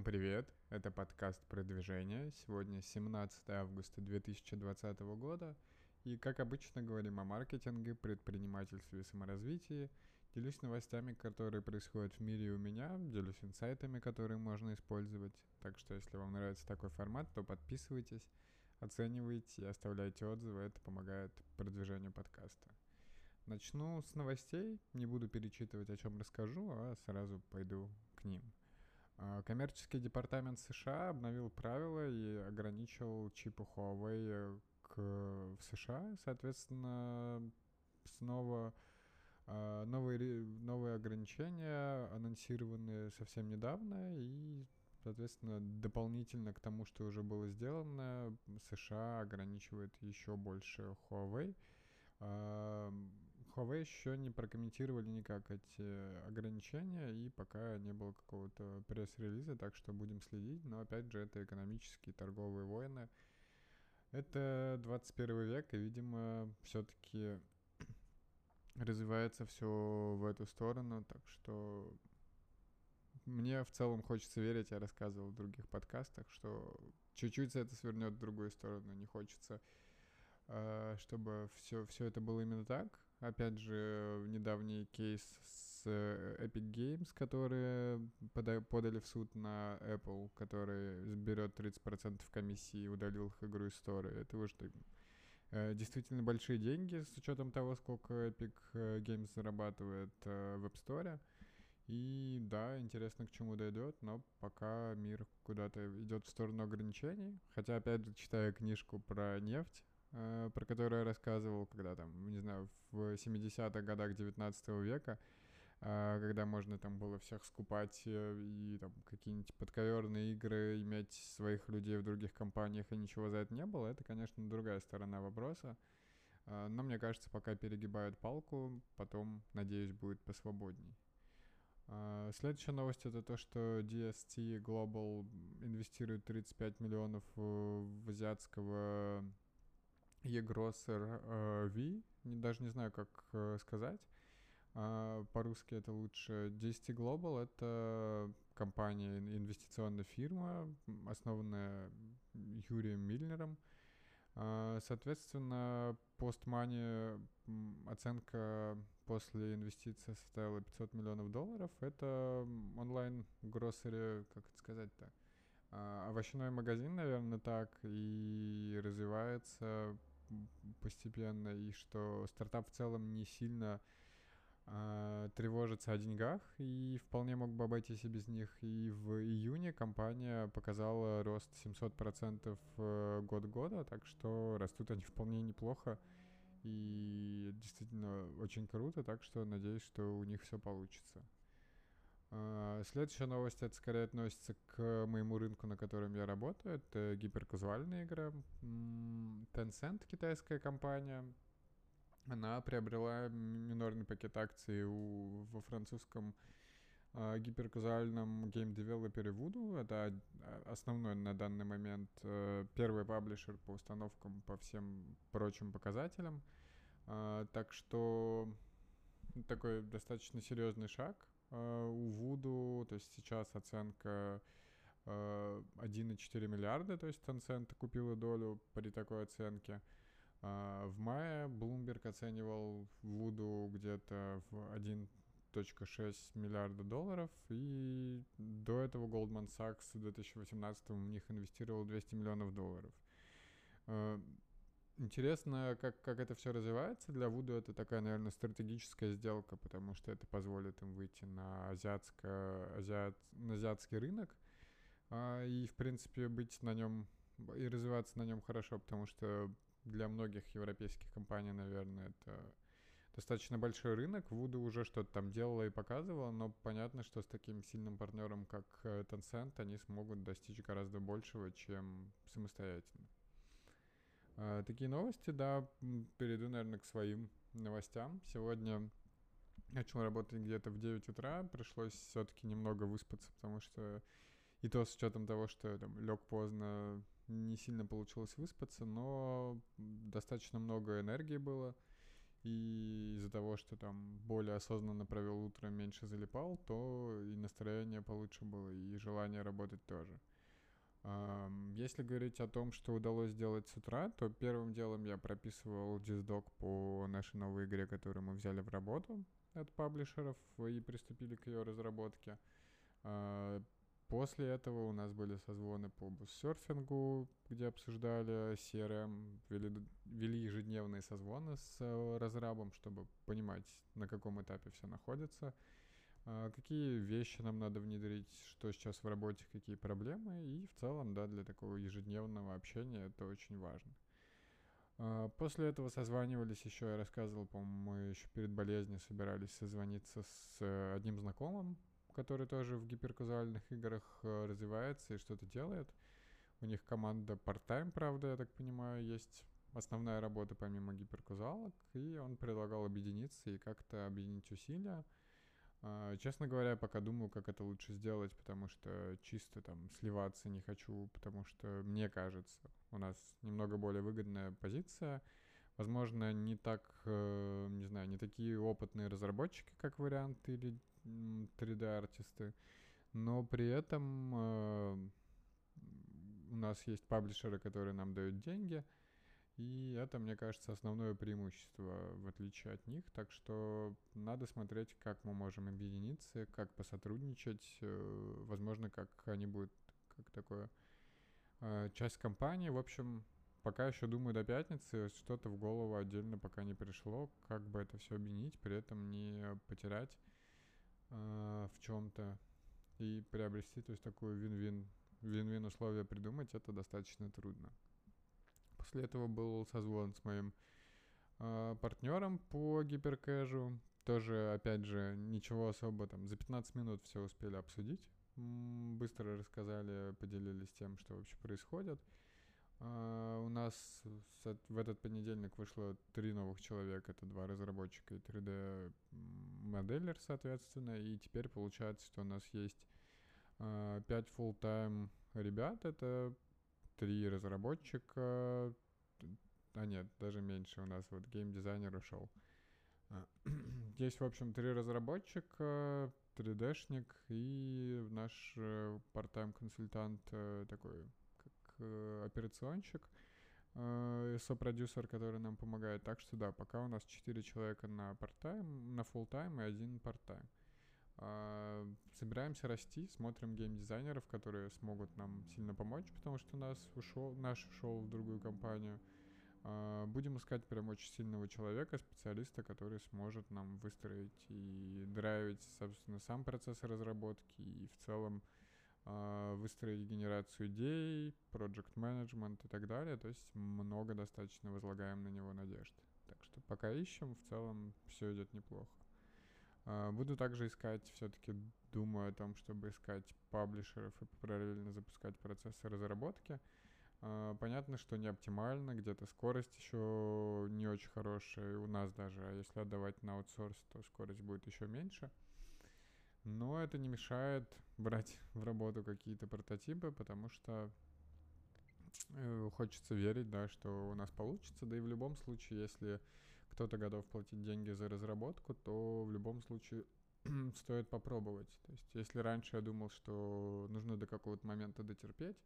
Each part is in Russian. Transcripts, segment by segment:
Всем привет! Это подкаст «Продвижение». Сегодня 17 августа 2020 года. И, как обычно, говорим о маркетинге, предпринимательстве и саморазвитии. Делюсь новостями, которые происходят в мире у меня, делюсь инсайтами, которые можно использовать. Так что, если вам нравится такой формат, то подписывайтесь, оценивайте и оставляйте отзывы. Это помогает продвижению подкаста. Начну с новостей, не буду перечитывать, о чем расскажу, а сразу пойду к ним. А, коммерческий департамент США обновил правила и ограничил чипы Huawei к, в США. Соответственно, снова а, новые, новые ограничения анонсированы совсем недавно и, соответственно, дополнительно к тому, что уже было сделано, США ограничивает еще больше Huawei. Huawei еще не прокомментировали никак эти ограничения, и пока не было какого-то пресс-релиза, так что будем следить. Но опять же, это экономические торговые войны. Это 21 век, и, видимо, все-таки развивается все в эту сторону, так что мне в целом хочется верить, я рассказывал в других подкастах, что чуть-чуть это свернет в другую сторону, не хочется, а, чтобы все, все это было именно так, Опять же, недавний кейс с э, Epic Games, которые подали в суд на Apple, который берет 30% комиссии и удалил их игру из Store. Это уже э, действительно большие деньги с учетом того, сколько Epic э, Games зарабатывает в App Store. И да, интересно, к чему дойдет, но пока мир куда-то идет в сторону ограничений. Хотя, опять же, читая книжку про нефть, про которую я рассказывал, когда там, не знаю, в 70-х годах 19 века, э, когда можно там было всех скупать э, и там какие-нибудь подковерные игры, иметь своих людей в других компаниях, и ничего за это не было, это, конечно, другая сторона вопроса. Э, но мне кажется, пока перегибают палку, потом, надеюсь, будет посвободней. Uh, следующая новость это то, что DST Global инвестирует 35 миллионов в азиатского Egrosser э, V, даже не знаю, как э, сказать. Uh, по-русски это лучше. DST Global — это компания, инвестиционная фирма, основанная Юрием Мильнером. Uh, соответственно, постмани оценка после инвестиции составила 500 миллионов долларов. Это онлайн-гроссери, как это сказать-то, uh, овощной магазин, наверное, так, и развивается постепенно, и что стартап в целом не сильно э, тревожится о деньгах, и вполне мог бы обойтись и без них. И в июне компания показала рост 700% э, год года, так что растут они вполне неплохо. И действительно очень круто, так что надеюсь, что у них все получится. А, следующая новость, это скорее относится к моему рынку, на котором я работаю. Это гиперказуальная игра. Tencent, китайская компания, она приобрела минорный пакет акций у, во французском э, гиперказуальном game-developer е Voodoo. Это основной на данный момент э, первый publisher по установкам по всем прочим показателям. Э, так что такой достаточно серьезный шаг. Э, у Вуду, то есть сейчас оценка 1,4 э, миллиарда, то есть Tencent купила долю при такой оценке. Э, в мае Bloomberg оценивал Вуду где-то в 1,6 миллиарда долларов, и до этого Goldman Sachs в 2018 в них инвестировал 200 миллионов долларов. Интересно, как, как это все развивается. Для Вуду это такая, наверное, стратегическая сделка, потому что это позволит им выйти на, азиатско, азиат, на азиатский рынок а, и, в принципе, быть на нем и развиваться на нем хорошо, потому что для многих европейских компаний, наверное, это достаточно большой рынок. Вуду уже что-то там делала и показывала, но понятно, что с таким сильным партнером, как э, Tencent, они смогут достичь гораздо большего, чем самостоятельно. А, такие новости, да, перейду, наверное, к своим новостям. Сегодня начал работать где-то в 9 утра, пришлось все-таки немного выспаться, потому что и то с учетом того, что там лег поздно, не сильно получилось выспаться, но достаточно много энергии было. и из-за того, что там более осознанно провел утро, меньше залипал, то и настроение получше было, и желание работать тоже. Если говорить о том, что удалось сделать с утра, то первым делом я прописывал диздок по нашей новой игре, которую мы взяли в работу от паблишеров и приступили к ее разработке. А, после этого у нас были созвоны по буссерфингу, где обсуждали CRM, вели, вели ежедневные созвоны с разрабом, чтобы понимать, на каком этапе все находится, а, какие вещи нам надо внедрить, что сейчас в работе, какие проблемы, и в целом, да, для такого ежедневного общения это очень важно. А, после этого созванивались еще, я рассказывал, по-моему, мы еще перед болезнью собирались созвониться с э, одним знакомым, который тоже в гиперказуальных играх э, развивается и что-то делает. У них команда part-time, правда, я так понимаю, есть основная работа помимо гиперказуалок, и он предлагал объединиться и как-то объединить усилия. А, честно говоря, пока думаю, как это лучше сделать, потому что чисто там сливаться не хочу, потому что мне кажется, у нас немного более выгодная позиция. Возможно, не так, э, не знаю, не такие опытные разработчики, как вариант, или 3D-артисты, но при этом э, у нас есть паблишеры, которые нам дают деньги, и это, мне кажется, основное преимущество в отличие от них. Так что надо смотреть, как мы можем объединиться, как посотрудничать. Э, возможно, как они будут как такое э, часть компании. В общем, пока еще думаю до пятницы, что-то в голову отдельно пока не пришло, как бы это все объединить, при этом не потерять э, в чем-то и приобрести, то есть такую вин-вин, вин-вин условия придумать, это достаточно трудно. После этого был созвон с моим э, партнером по гиперкэжу. Тоже, опять же, ничего особо там. За 15 минут все успели обсудить. Быстро рассказали, поделились тем, что вообще происходит. Uh, у нас в этот понедельник вышло три новых человека, это два разработчика и 3D-моделлер, соответственно, и теперь получается, что у нас есть uh, 5 full-time ребят, это три разработчика, а нет, даже меньше у нас, вот геймдизайнер ушел. А, есть, в общем, три разработчика, 3D-шник и наш э, part-time консультант э, такой, как э, операционщик, сопродюсер, который нам помогает. Так что да, пока у нас четыре человека на part-time, на full-time и один part-time. А, собираемся расти, смотрим геймдизайнеров, которые смогут нам сильно помочь, потому что нас ушел, наш ушел в другую компанию. А, будем искать прям очень сильного человека, специалиста, который сможет нам выстроить и драйвить, собственно, сам процесс разработки и в целом а, выстроить генерацию идей, project management и так далее. То есть много достаточно возлагаем на него надежд. Так что пока ищем, в целом все идет неплохо. А, буду также искать, все-таки думаю о том, чтобы искать паблишеров и параллельно запускать процессы разработки. А, понятно, что не оптимально, где-то скорость еще не очень хорошая у нас даже, а если отдавать на аутсорс, то скорость будет еще меньше. Но это не мешает брать в работу какие-то прототипы, потому что э, хочется верить, да, что у нас получится. Да и в любом случае, если кто-то готов платить деньги за разработку, то в любом случае стоит попробовать. То есть, если раньше я думал, что нужно до какого-то момента дотерпеть,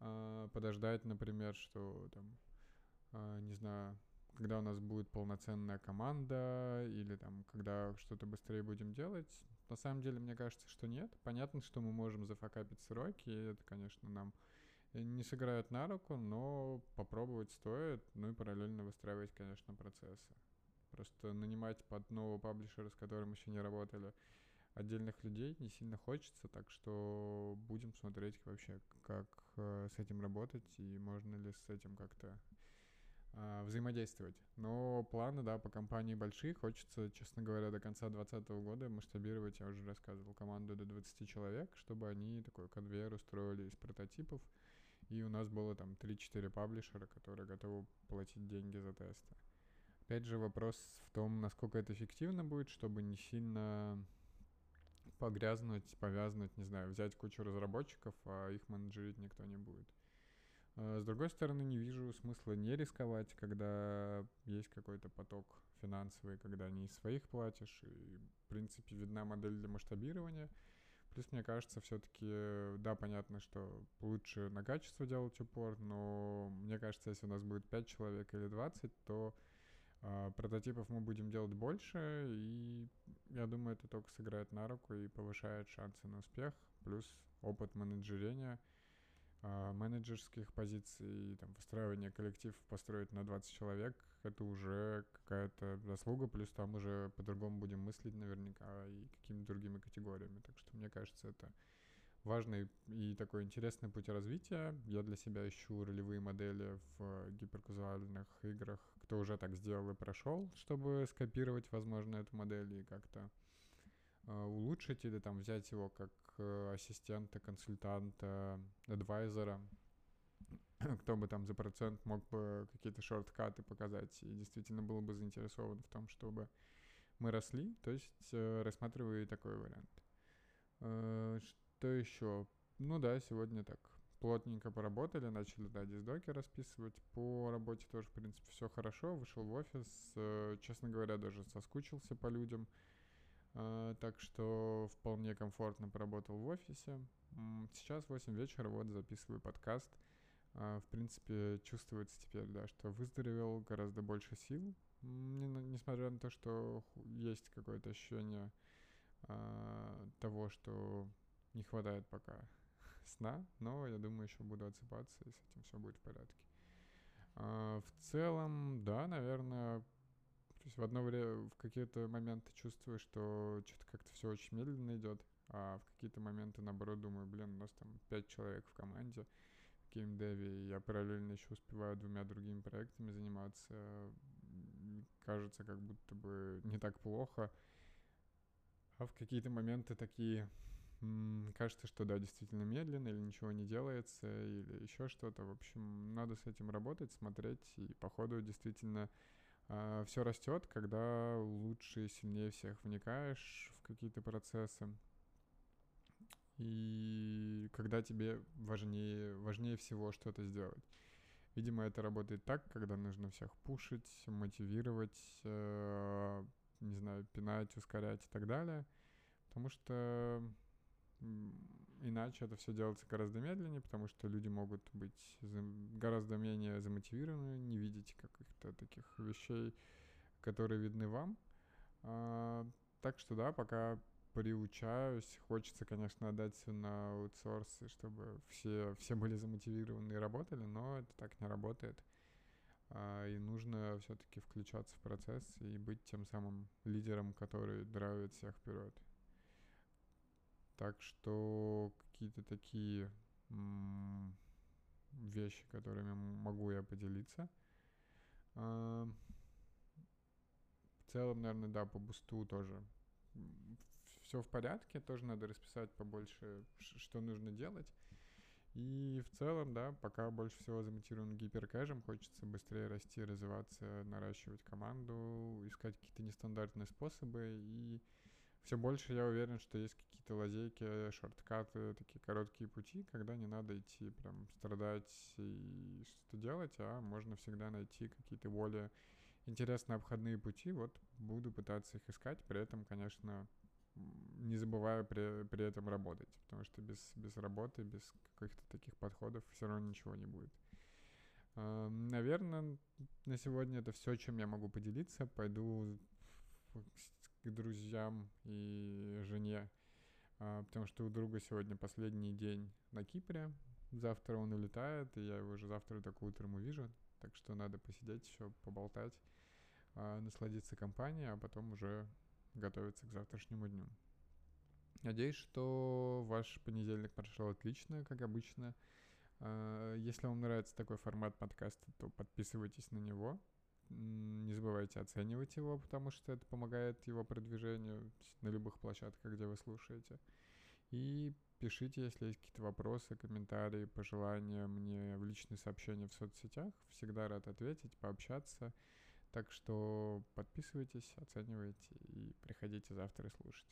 э, подождать, например, что там, э, не знаю, когда у нас будет полноценная команда или там, когда что-то быстрее будем делать. На самом деле, мне кажется, что нет. Понятно, что мы можем зафакапить сроки, и это, конечно, нам не сыграют на руку, но попробовать стоит, ну и параллельно выстраивать, конечно, процессы. Просто нанимать под нового паблишера, с которым еще не работали, отдельных людей не сильно хочется, так что будем смотреть вообще, как э, с этим работать и можно ли с этим как-то э, взаимодействовать. Но планы, да, по компании большие. Хочется, честно говоря, до конца 2020 года масштабировать, я уже рассказывал, команду до 20 человек, чтобы они такой конвейер устроили из прототипов, и у нас было там 3-4 паблишера, которые готовы платить деньги за тесты. Опять же, вопрос в том, насколько это эффективно будет, чтобы не сильно погрязнуть, повязнуть, не знаю, взять кучу разработчиков, а их менеджерить никто не будет. А, с другой стороны, не вижу смысла не рисковать, когда есть какой-то поток финансовый, когда не из своих платишь, и, в принципе, видна модель для масштабирования. Плюс, мне кажется, все-таки, да, понятно, что лучше на качество делать упор, но мне кажется, если у нас будет 5 человек или 20, то э, прототипов мы будем делать больше, и я думаю, это только сыграет на руку и повышает шансы на успех, плюс опыт менеджерения — а, менеджерских позиций, там, выстраивание коллектив построить на 20 человек, это уже какая-то заслуга, плюс там уже по-другому будем мыслить наверняка и какими-то другими категориями. Так что мне кажется, это важный и такой интересный путь развития. Я для себя ищу ролевые модели в гиперказуальных играх, кто уже так сделал и прошел, чтобы скопировать, возможно, эту модель и как-то э, улучшить или там взять его как ассистента, консультанта, адвайзера, кто бы там за процент мог бы какие-то шорткаты показать и действительно был бы заинтересован в том, чтобы мы росли, то есть э, рассматриваю и такой вариант. Э, что еще? Ну да, сегодня так плотненько поработали, начали, да, диздоки расписывать. По работе тоже, в принципе, все хорошо. Вышел в офис, э, честно говоря, даже соскучился по людям. А, так что вполне комфортно поработал в офисе. Сейчас 8 вечера, вот записываю подкаст. А, в принципе, чувствуется теперь, да, что выздоровел гораздо больше сил, несмотря на то, что есть какое-то ощущение а, того, что не хватает пока сна, но я думаю, еще буду отсыпаться, и с этим все будет в порядке. В целом, да, наверное, то есть в одно время, в какие-то моменты чувствую, что что-то как-то все очень медленно идет, а в какие-то моменты, наоборот, думаю, блин, у нас там пять человек в команде геймдеве, и я параллельно еще успеваю двумя другими проектами заниматься. Кажется, как будто бы не так плохо. А в какие-то моменты такие кажется, что да, действительно медленно, или ничего не делается, или еще что-то. В общем, надо с этим работать, смотреть, и по ходу действительно а, все растет, когда лучше и сильнее всех вникаешь в какие-то процессы. И когда тебе важнее, важнее всего что-то сделать. Видимо, это работает так, когда нужно всех пушить, мотивировать, э, не знаю, пинать, ускорять и так далее. Потому что Иначе это все делается гораздо медленнее, потому что люди могут быть гораздо менее замотивированы, не видеть каких-то таких вещей, которые видны вам. А, так что да, пока приучаюсь, хочется, конечно, отдать все на аутсорс, чтобы все, все были замотивированы и работали, но это так не работает. А, и нужно все-таки включаться в процесс и быть тем самым лидером, который драйвит всех вперед. Так что какие-то такие вещи, которыми могу я поделиться. А, в целом, наверное, да, по бусту тоже все в порядке, тоже надо расписать побольше, что нужно делать. И в целом, да, пока больше всего замотивирован гиперкэшем, хочется быстрее расти, развиваться, наращивать команду, искать какие-то нестандартные способы и все больше я уверен, что есть какие-то лазейки, шорткаты, такие короткие пути, когда не надо идти прям страдать и что-то делать, а можно всегда найти какие-то более интересные обходные пути. Вот буду пытаться их искать, при этом, конечно, не забывая при, при этом работать, потому что без, без работы, без каких-то таких подходов все равно ничего не будет. Наверное, на сегодня это все, чем я могу поделиться. Пойду к друзьям и жене, а, потому что у друга сегодня последний день на Кипре. Завтра он улетает, и я его уже завтра только утром увижу. Так что надо посидеть еще, поболтать, а, насладиться компанией, а потом уже готовиться к завтрашнему дню. Надеюсь, что ваш понедельник прошел отлично, как обычно. А, если вам нравится такой формат подкаста, то подписывайтесь на него. Не забывайте оценивать его, потому что это помогает его продвижению на любых площадках, где вы слушаете. И пишите, если есть какие-то вопросы, комментарии, пожелания мне в личные сообщения в соцсетях. Всегда рад ответить, пообщаться. Так что подписывайтесь, оценивайте и приходите завтра и слушайте.